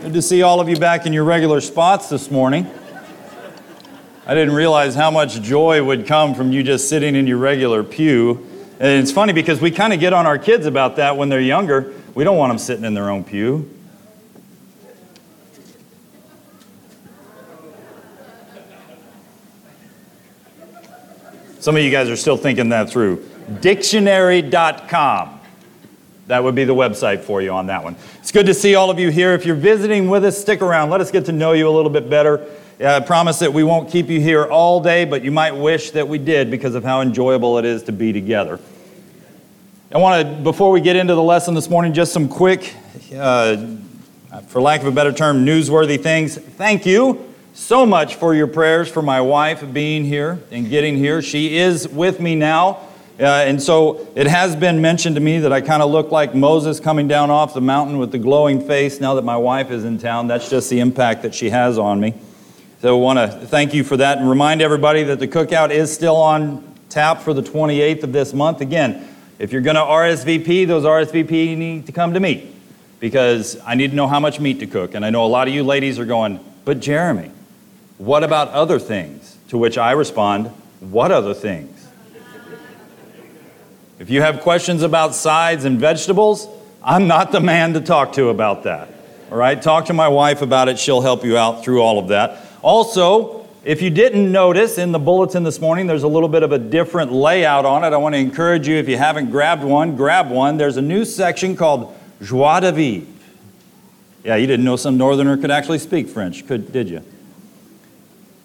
Good to see all of you back in your regular spots this morning. I didn't realize how much joy would come from you just sitting in your regular pew. And it's funny because we kind of get on our kids about that when they're younger. We don't want them sitting in their own pew. Some of you guys are still thinking that through. Dictionary.com. That would be the website for you on that one. It's good to see all of you here. If you're visiting with us, stick around. Let us get to know you a little bit better. I promise that we won't keep you here all day, but you might wish that we did because of how enjoyable it is to be together. I want to, before we get into the lesson this morning, just some quick, uh, for lack of a better term, newsworthy things. Thank you so much for your prayers for my wife being here and getting here. She is with me now. Uh, and so it has been mentioned to me that I kind of look like Moses coming down off the mountain with the glowing face now that my wife is in town. That's just the impact that she has on me. So I want to thank you for that and remind everybody that the cookout is still on tap for the 28th of this month. Again, if you're going to RSVP, those RSVP need to come to me because I need to know how much meat to cook. And I know a lot of you ladies are going, but Jeremy, what about other things? To which I respond, What other things? If you have questions about sides and vegetables, I'm not the man to talk to about that. All right? Talk to my wife about it. She'll help you out through all of that. Also, if you didn't notice in the bulletin this morning, there's a little bit of a different layout on it. I want to encourage you, if you haven't grabbed one, grab one. There's a new section called Joie de Vivre. Yeah, you didn't know some northerner could actually speak French, could, did you?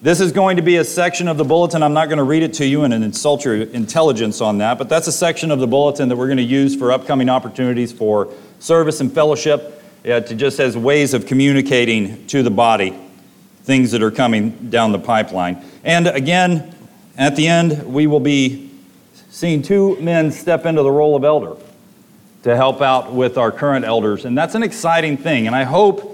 This is going to be a section of the bulletin. I'm not going to read it to you and insult your intelligence on that, but that's a section of the bulletin that we're going to use for upcoming opportunities for service and fellowship, yeah, to just as ways of communicating to the body things that are coming down the pipeline. And again, at the end, we will be seeing two men step into the role of elder to help out with our current elders. And that's an exciting thing. And I hope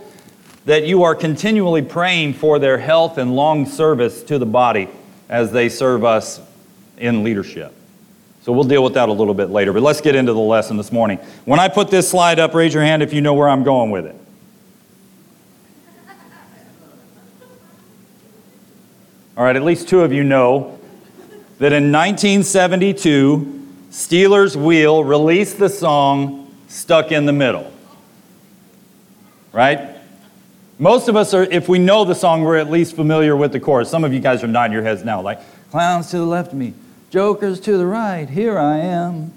that you are continually praying for their health and long service to the body as they serve us in leadership. So we'll deal with that a little bit later, but let's get into the lesson this morning. When I put this slide up, raise your hand if you know where I'm going with it. All right, at least two of you know that in 1972, Stealers Wheel released the song Stuck in the Middle. Right? Most of us are, if we know the song, we're at least familiar with the chorus. Some of you guys are nodding your heads now, like, clowns to the left of me, jokers to the right, here I am.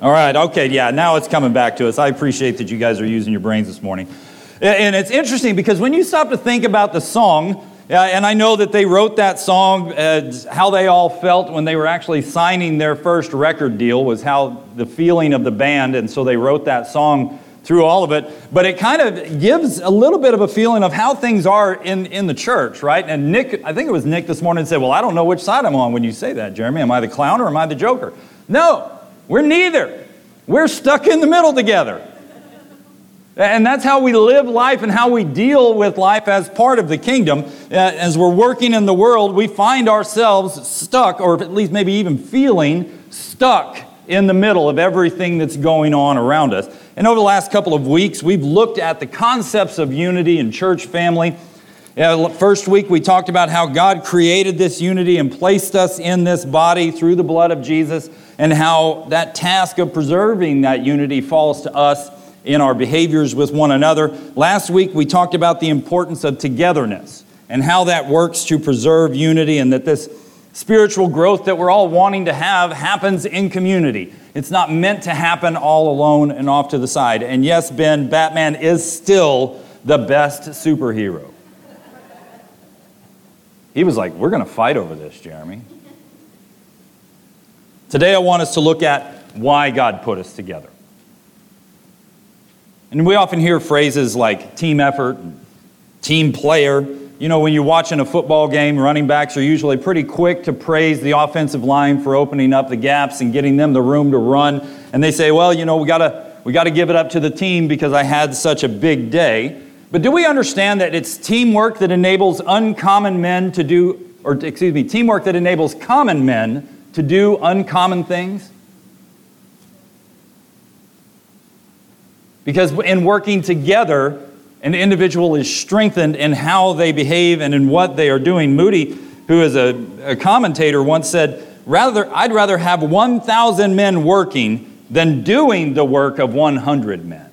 All right, okay, yeah, now it's coming back to us. I appreciate that you guys are using your brains this morning. And it's interesting because when you stop to think about the song, and I know that they wrote that song, uh, how they all felt when they were actually signing their first record deal was how the feeling of the band, and so they wrote that song through all of it, but it kind of gives a little bit of a feeling of how things are in, in the church, right? And Nick, I think it was Nick this morning said, Well, I don't know which side I'm on when you say that, Jeremy. Am I the clown or am I the joker? No, we're neither. We're stuck in the middle together. And that's how we live life and how we deal with life as part of the kingdom. As we're working in the world, we find ourselves stuck, or at least maybe even feeling stuck in the middle of everything that's going on around us. And over the last couple of weeks, we've looked at the concepts of unity and church family. First week, we talked about how God created this unity and placed us in this body through the blood of Jesus, and how that task of preserving that unity falls to us in our behaviors with one another. Last week, we talked about the importance of togetherness and how that works to preserve unity, and that this spiritual growth that we're all wanting to have happens in community. It's not meant to happen all alone and off to the side. And yes, Ben, Batman is still the best superhero. He was like, We're going to fight over this, Jeremy. Today, I want us to look at why God put us together. And we often hear phrases like team effort, team player, you know, when you're watching a football game, running backs are usually pretty quick to praise the offensive line for opening up the gaps and getting them the room to run. And they say, well, you know, we gotta we gotta give it up to the team because I had such a big day. But do we understand that it's teamwork that enables uncommon men to do, or excuse me, teamwork that enables common men to do uncommon things? Because in working together, An individual is strengthened in how they behave and in what they are doing. Moody, who is a, a commentator, once said, rather, I'd rather have 1,000 men working than doing the work of 100 men.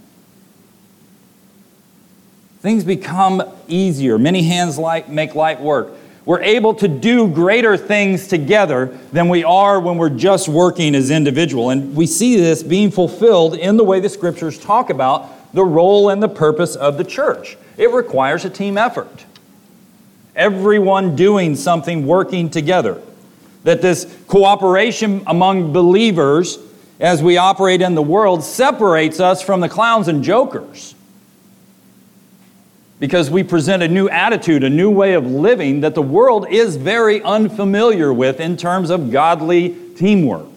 Things become easier. Many hands light, make light work. We're able to do greater things together than we are when we're just working as individual. And we see this being fulfilled in the way the scriptures talk about the role and the purpose of the church. It requires a team effort. Everyone doing something, working together. That this cooperation among believers as we operate in the world separates us from the clowns and jokers because we present a new attitude, a new way of living that the world is very unfamiliar with in terms of godly teamwork.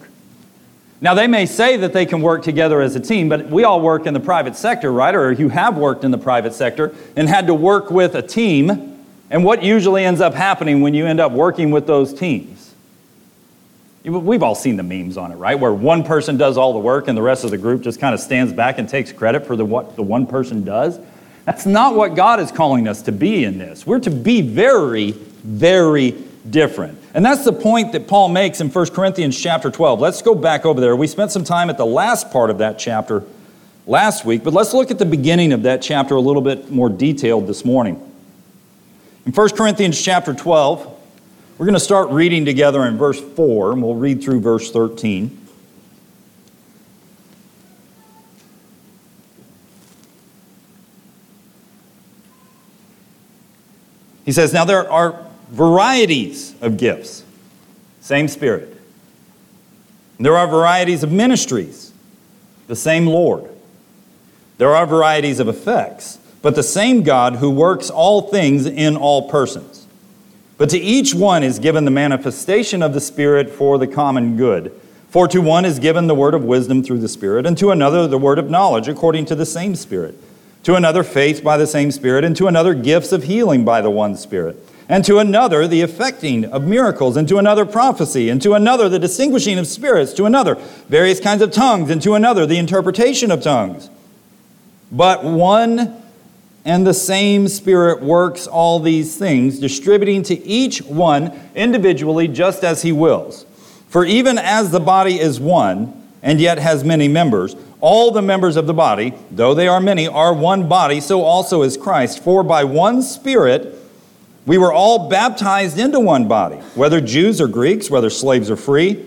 Now, they may say that they can work together as a team, but we all work in the private sector, right? Or you have worked in the private sector and had to work with a team. And what usually ends up happening when you end up working with those teams? We've all seen the memes on it, right? Where one person does all the work and the rest of the group just kind of stands back and takes credit for the, what the one person does. That's not what God is calling us to be in this. We're to be very, very different. And that's the point that Paul makes in 1 Corinthians chapter 12. Let's go back over there. We spent some time at the last part of that chapter last week, but let's look at the beginning of that chapter a little bit more detailed this morning. In 1 Corinthians chapter 12, we're going to start reading together in verse 4, and we'll read through verse 13. He says, Now there are varieties of gifts, same Spirit. There are varieties of ministries, the same Lord. There are varieties of effects, but the same God who works all things in all persons. But to each one is given the manifestation of the Spirit for the common good. For to one is given the word of wisdom through the Spirit, and to another the word of knowledge according to the same Spirit to another faith by the same Spirit, and to another gifts of healing by the one Spirit, and to another the effecting of miracles, and to another prophecy, and to another the distinguishing of spirits, to another various kinds of tongues, and to another the interpretation of tongues. But one and the same Spirit works all these things, distributing to each one individually just as He wills. For even as the body is one, and yet has many members, all the members of the body, though they are many, are one body, so also is Christ. For by one Spirit we were all baptized into one body, whether Jews or Greeks, whether slaves or free,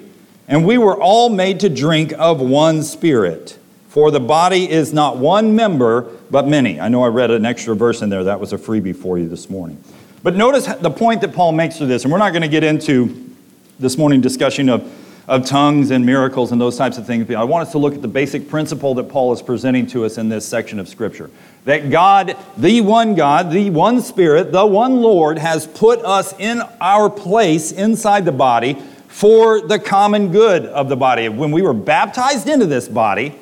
and we were all made to drink of one Spirit. For the body is not one member, but many. I know I read an extra verse in there. That was a freebie for you this morning. But notice the point that Paul makes through this, and we're not going to get into this morning discussion of of tongues and miracles and those types of things. I want us to look at the basic principle that Paul is presenting to us in this section of Scripture. That God, the one God, the one Spirit, the one Lord, has put us in our place inside the body for the common good of the body. When we were baptized into this body,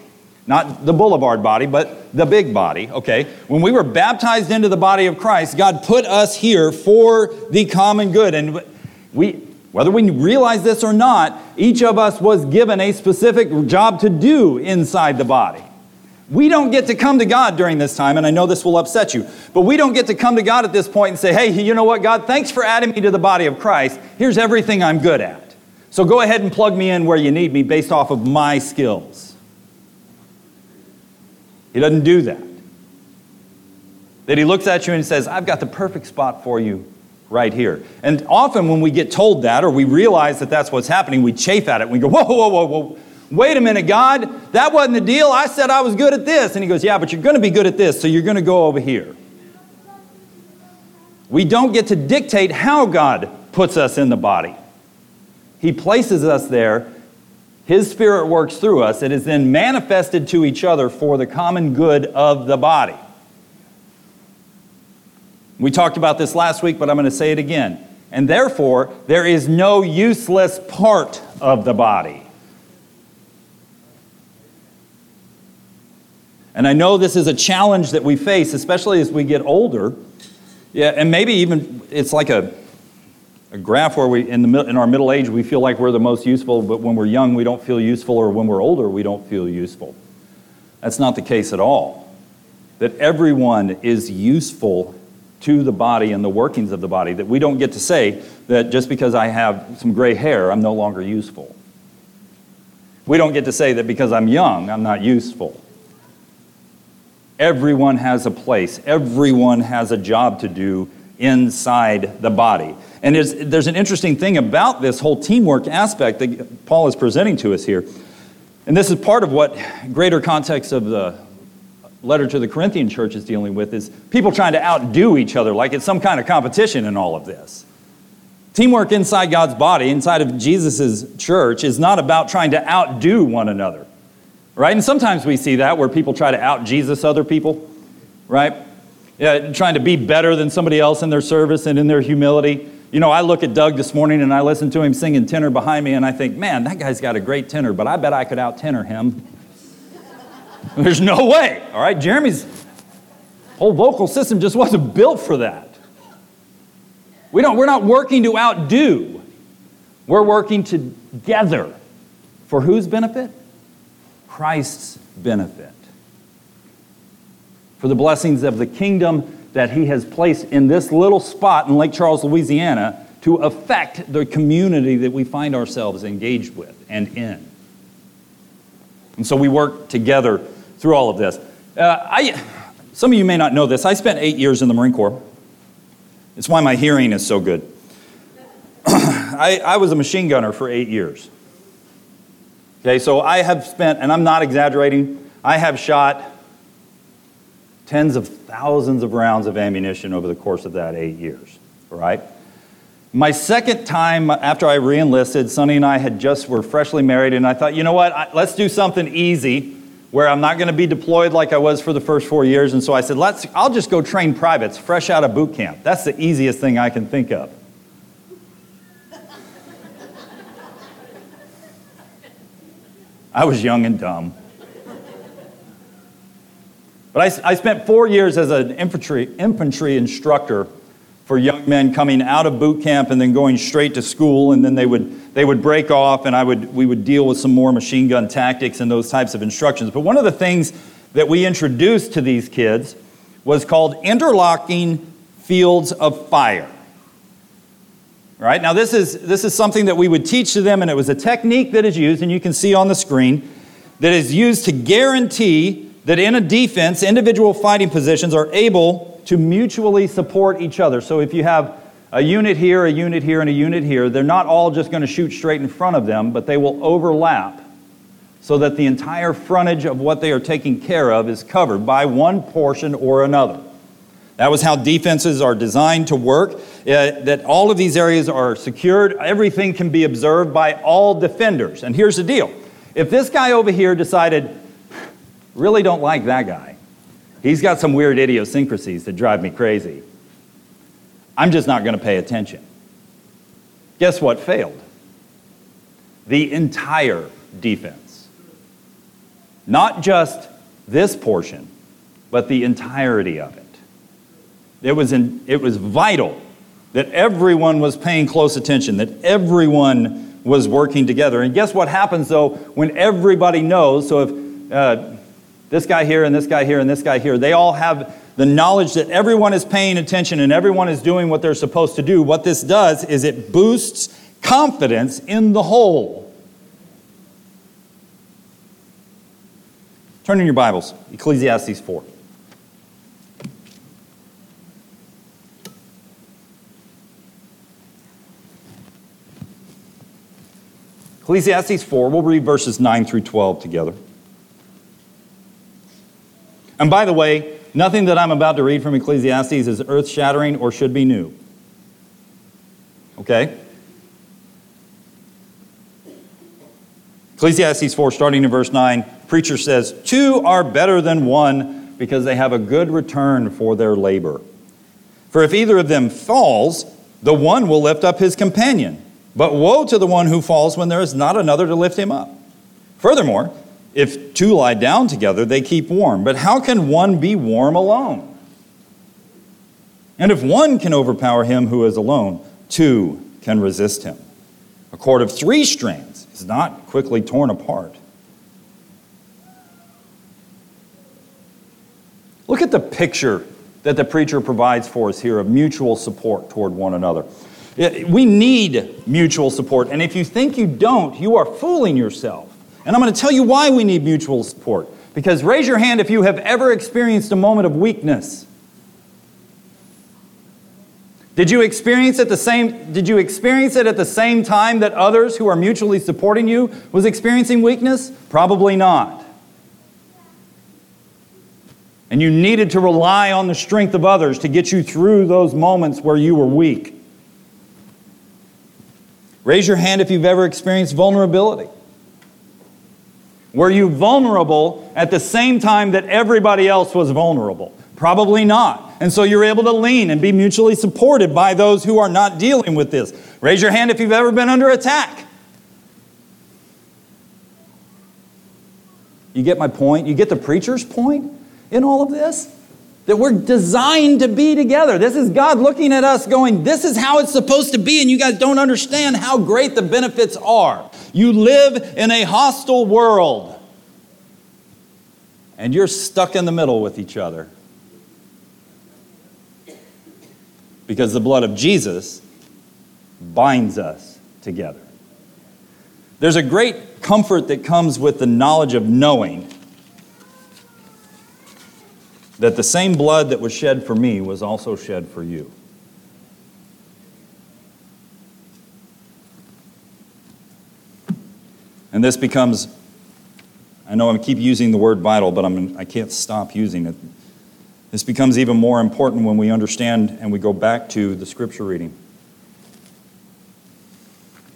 not the boulevard body, but the big body, okay? When we were baptized into the body of Christ, God put us here for the common good. And we, whether we realize this or not, each of us was given a specific job to do inside the body. We don't get to come to God during this time, and I know this will upset you, but we don't get to come to God at this point and say, hey, you know what, God, thanks for adding me to the body of Christ. Here's everything I'm good at. So go ahead and plug me in where you need me based off of my skills. He doesn't do that. That he looks at you and says, I've got the perfect spot for you right here. And often when we get told that or we realize that that's what's happening, we chafe at it. We go, whoa, whoa, whoa, whoa. Wait a minute, God, that wasn't the deal. I said I was good at this. And he goes, Yeah, but you're going to be good at this, so you're going to go over here. We don't get to dictate how God puts us in the body. He places us there. His Spirit works through us. It is then manifested to each other for the common good of the body. We talked about this last week, but I'm going to say it again. And therefore, there is no useless part of the body. And I know this is a challenge that we face, especially as we get older. Yeah, and maybe even it's like a, a graph where we, in, the, in our middle age, we feel like we're the most useful, but when we're young, we don't feel useful, or when we're older, we don't feel useful. That's not the case at all that everyone is useful to the body and the workings of the body, that we don't get to say that just because I have some gray hair, I'm no longer useful. We don't get to say that because I'm young, I'm not useful. Everyone has a place, everyone has a job to do inside the body. And there's, there's an interesting thing about this whole teamwork aspect that Paul is presenting to us here. And this is part of what greater context of the letter to the Corinthian church is dealing with is people trying to outdo each other like it's some kind of competition in all of this. Teamwork inside God's body, inside of Jesus' church, is not about trying to outdo one another. Right? And sometimes we see that where people try to out Jesus other people, right? Yeah, trying to be better than somebody else in their service and in their humility. You know, I look at Doug this morning and I listen to him singing tenor behind me and I think, man, that guy's got a great tenor, but I bet I could out tenor him. There's no way. All right, Jeremy's whole vocal system just wasn't built for that. We don't, we're not working to outdo. We're working together. For whose benefit? Christ's benefit. For the blessings of the kingdom that he has placed in this little spot in Lake Charles, Louisiana, to affect the community that we find ourselves engaged with and in. And so we work together through all of this. Uh, I, some of you may not know this. I spent eight years in the Marine Corps. It's why my hearing is so good. I, I was a machine gunner for eight years. Okay, so I have spent, and I'm not exaggerating, I have shot tens of thousands of rounds of ammunition over the course of that eight years, right? My second time after I reenlisted, Sonny and I had just were freshly married, and I thought, you know what, I, let's do something easy where I'm not going to be deployed like I was for the first four years. And so I said, let's, I'll just go train privates fresh out of boot camp. That's the easiest thing I can think of. I was young and dumb. But I, I spent four years as an infantry, infantry instructor for young men coming out of boot camp and then going straight to school, and then they would they would break off and I would, we would deal with some more machine gun tactics and those types of instructions. But one of the things that we introduced to these kids was called interlocking fields of fire. Right? Now, this is, this is something that we would teach to them, and it was a technique that is used, and you can see on the screen, that is used to guarantee that in a defense, individual fighting positions are able to mutually support each other. So if you have a unit here, a unit here, and a unit here, they're not all just going to shoot straight in front of them, but they will overlap so that the entire frontage of what they are taking care of is covered by one portion or another. That was how defenses are designed to work, uh, that all of these areas are secured. Everything can be observed by all defenders. And here's the deal if this guy over here decided, really don't like that guy, he's got some weird idiosyncrasies that drive me crazy. I'm just not going to pay attention. Guess what failed? The entire defense. Not just this portion, but the entirety of it. It was, in, it was vital that everyone was paying close attention, that everyone was working together. And guess what happens though when everybody knows? So if uh, this guy here and this guy here and this guy here, they all have the knowledge that everyone is paying attention and everyone is doing what they're supposed to do, what this does is it boosts confidence in the whole. Turn in your Bibles, Ecclesiastes 4. Ecclesiastes 4, we'll read verses 9 through 12 together. And by the way, Nothing that I'm about to read from Ecclesiastes is earth shattering or should be new. Okay? Ecclesiastes 4, starting in verse 9, preacher says, Two are better than one because they have a good return for their labor. For if either of them falls, the one will lift up his companion. But woe to the one who falls when there is not another to lift him up. Furthermore, if two lie down together, they keep warm. But how can one be warm alone? And if one can overpower him who is alone, two can resist him. A cord of three strands is not quickly torn apart. Look at the picture that the preacher provides for us here of mutual support toward one another. We need mutual support, and if you think you don't, you are fooling yourself. And I'm going to tell you why we need mutual support. Because raise your hand if you have ever experienced a moment of weakness. Did you experience it the same did you experience it at the same time that others who are mutually supporting you was experiencing weakness? Probably not. And you needed to rely on the strength of others to get you through those moments where you were weak. Raise your hand if you've ever experienced vulnerability. Were you vulnerable at the same time that everybody else was vulnerable? Probably not. And so you're able to lean and be mutually supported by those who are not dealing with this. Raise your hand if you've ever been under attack. You get my point? You get the preacher's point in all of this? That we're designed to be together. This is God looking at us going, This is how it's supposed to be, and you guys don't understand how great the benefits are. You live in a hostile world, and you're stuck in the middle with each other. Because the blood of Jesus binds us together. There's a great comfort that comes with the knowledge of knowing that the same blood that was shed for me was also shed for you. And this becomes, I know I keep using the word vital, but I'm, I can't stop using it. This becomes even more important when we understand and we go back to the scripture reading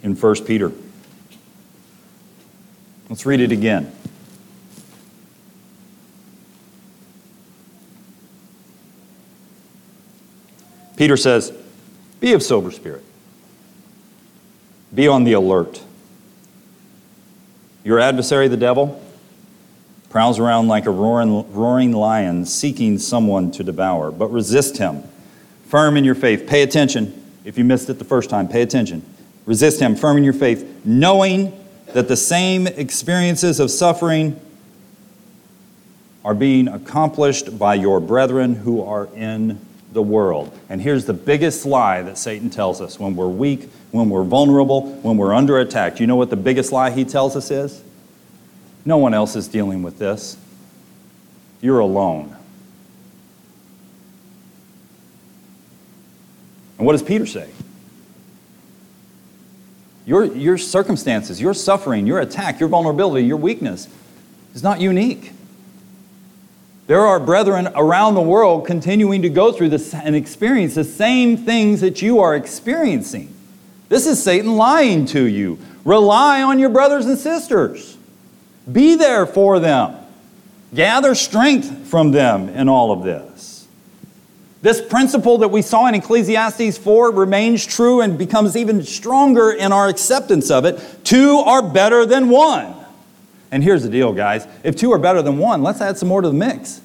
in 1 Peter. Let's read it again. Peter says, Be of sober spirit, be on the alert. Your adversary, the devil, prowls around like a roaring, roaring lion seeking someone to devour, but resist him. Firm in your faith. Pay attention. If you missed it the first time, pay attention. Resist him, firm in your faith, knowing that the same experiences of suffering are being accomplished by your brethren who are in the world. And here's the biggest lie that Satan tells us when we're weak, when we're vulnerable, when we're under attack. You know what the biggest lie he tells us is? No one else is dealing with this. You're alone. And what does Peter say? Your, your circumstances, your suffering, your attack, your vulnerability, your weakness is not unique. There are brethren around the world continuing to go through this and experience the same things that you are experiencing. This is Satan lying to you. Rely on your brothers and sisters. Be there for them. Gather strength from them in all of this. This principle that we saw in Ecclesiastes 4 remains true and becomes even stronger in our acceptance of it. Two are better than one. And here's the deal, guys. If two are better than one, let's add some more to the mix.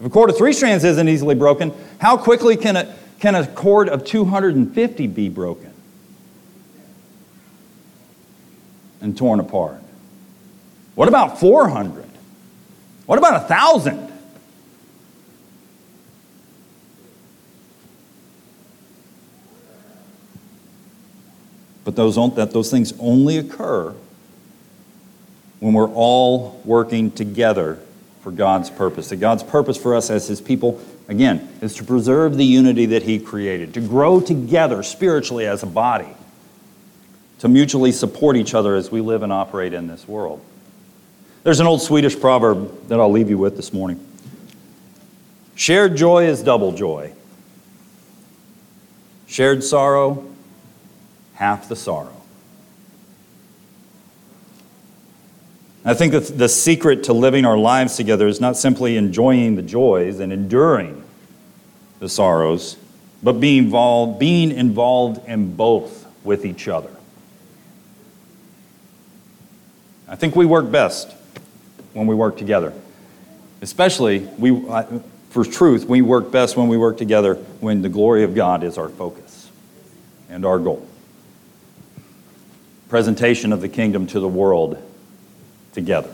If a cord of three strands isn't easily broken, how quickly can a, can a cord of 250 be broken and torn apart? What about 400? What about a 1,000? Those, that those things only occur when we're all working together for God's purpose. That God's purpose for us as His people, again, is to preserve the unity that He created, to grow together spiritually as a body, to mutually support each other as we live and operate in this world. There's an old Swedish proverb that I'll leave you with this morning Shared joy is double joy, shared sorrow half the sorrow. I think that the secret to living our lives together is not simply enjoying the joys and enduring the sorrows, but being involved, being involved in both with each other. I think we work best when we work together. Especially, we, for truth, we work best when we work together when the glory of God is our focus and our goal presentation of the kingdom to the world together.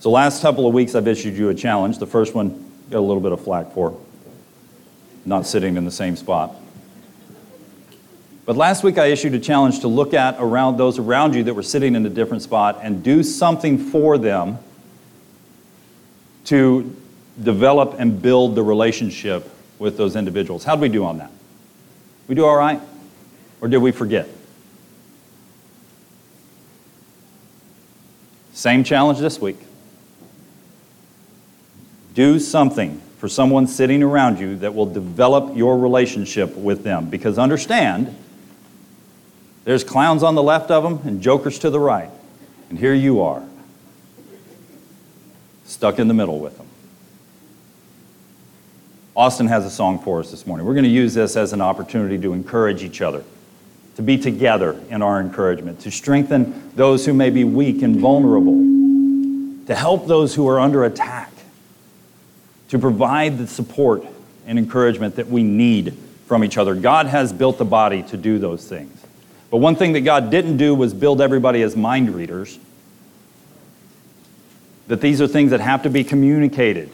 So, last couple of weeks, I've issued you a challenge. The first one, got a little bit of flack for, not sitting in the same spot. But last week, I issued a challenge to look at around those around you that were sitting in a different spot and do something for them to develop and build the relationship with those individuals. How'd we do on that? We do all right? Or did we forget? Same challenge this week. Do something for someone sitting around you that will develop your relationship with them. Because understand, there's clowns on the left of them and jokers to the right. And here you are, stuck in the middle with them. Austin has a song for us this morning. We're going to use this as an opportunity to encourage each other, to be together in our encouragement, to strengthen those who may be weak and vulnerable, to help those who are under attack to provide the support and encouragement that we need from each other. God has built the body to do those things. But one thing that God didn't do was build everybody as mind readers. That these are things that have to be communicated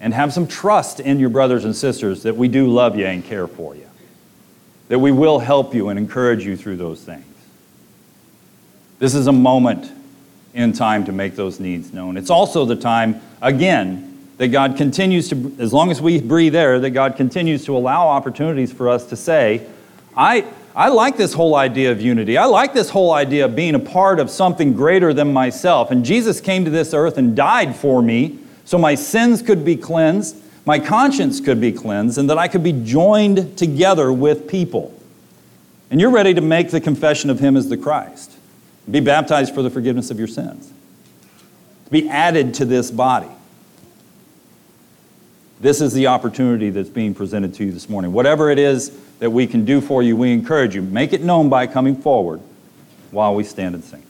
and have some trust in your brothers and sisters that we do love you and care for you. That we will help you and encourage you through those things. This is a moment in time to make those needs known. It's also the time, again, that God continues to, as long as we breathe air, that God continues to allow opportunities for us to say, I, I like this whole idea of unity. I like this whole idea of being a part of something greater than myself. And Jesus came to this earth and died for me so my sins could be cleansed, my conscience could be cleansed, and that I could be joined together with people. And you're ready to make the confession of Him as the Christ, be baptized for the forgiveness of your sins, be added to this body. This is the opportunity that's being presented to you this morning. Whatever it is that we can do for you, we encourage you. Make it known by coming forward while we stand and sing.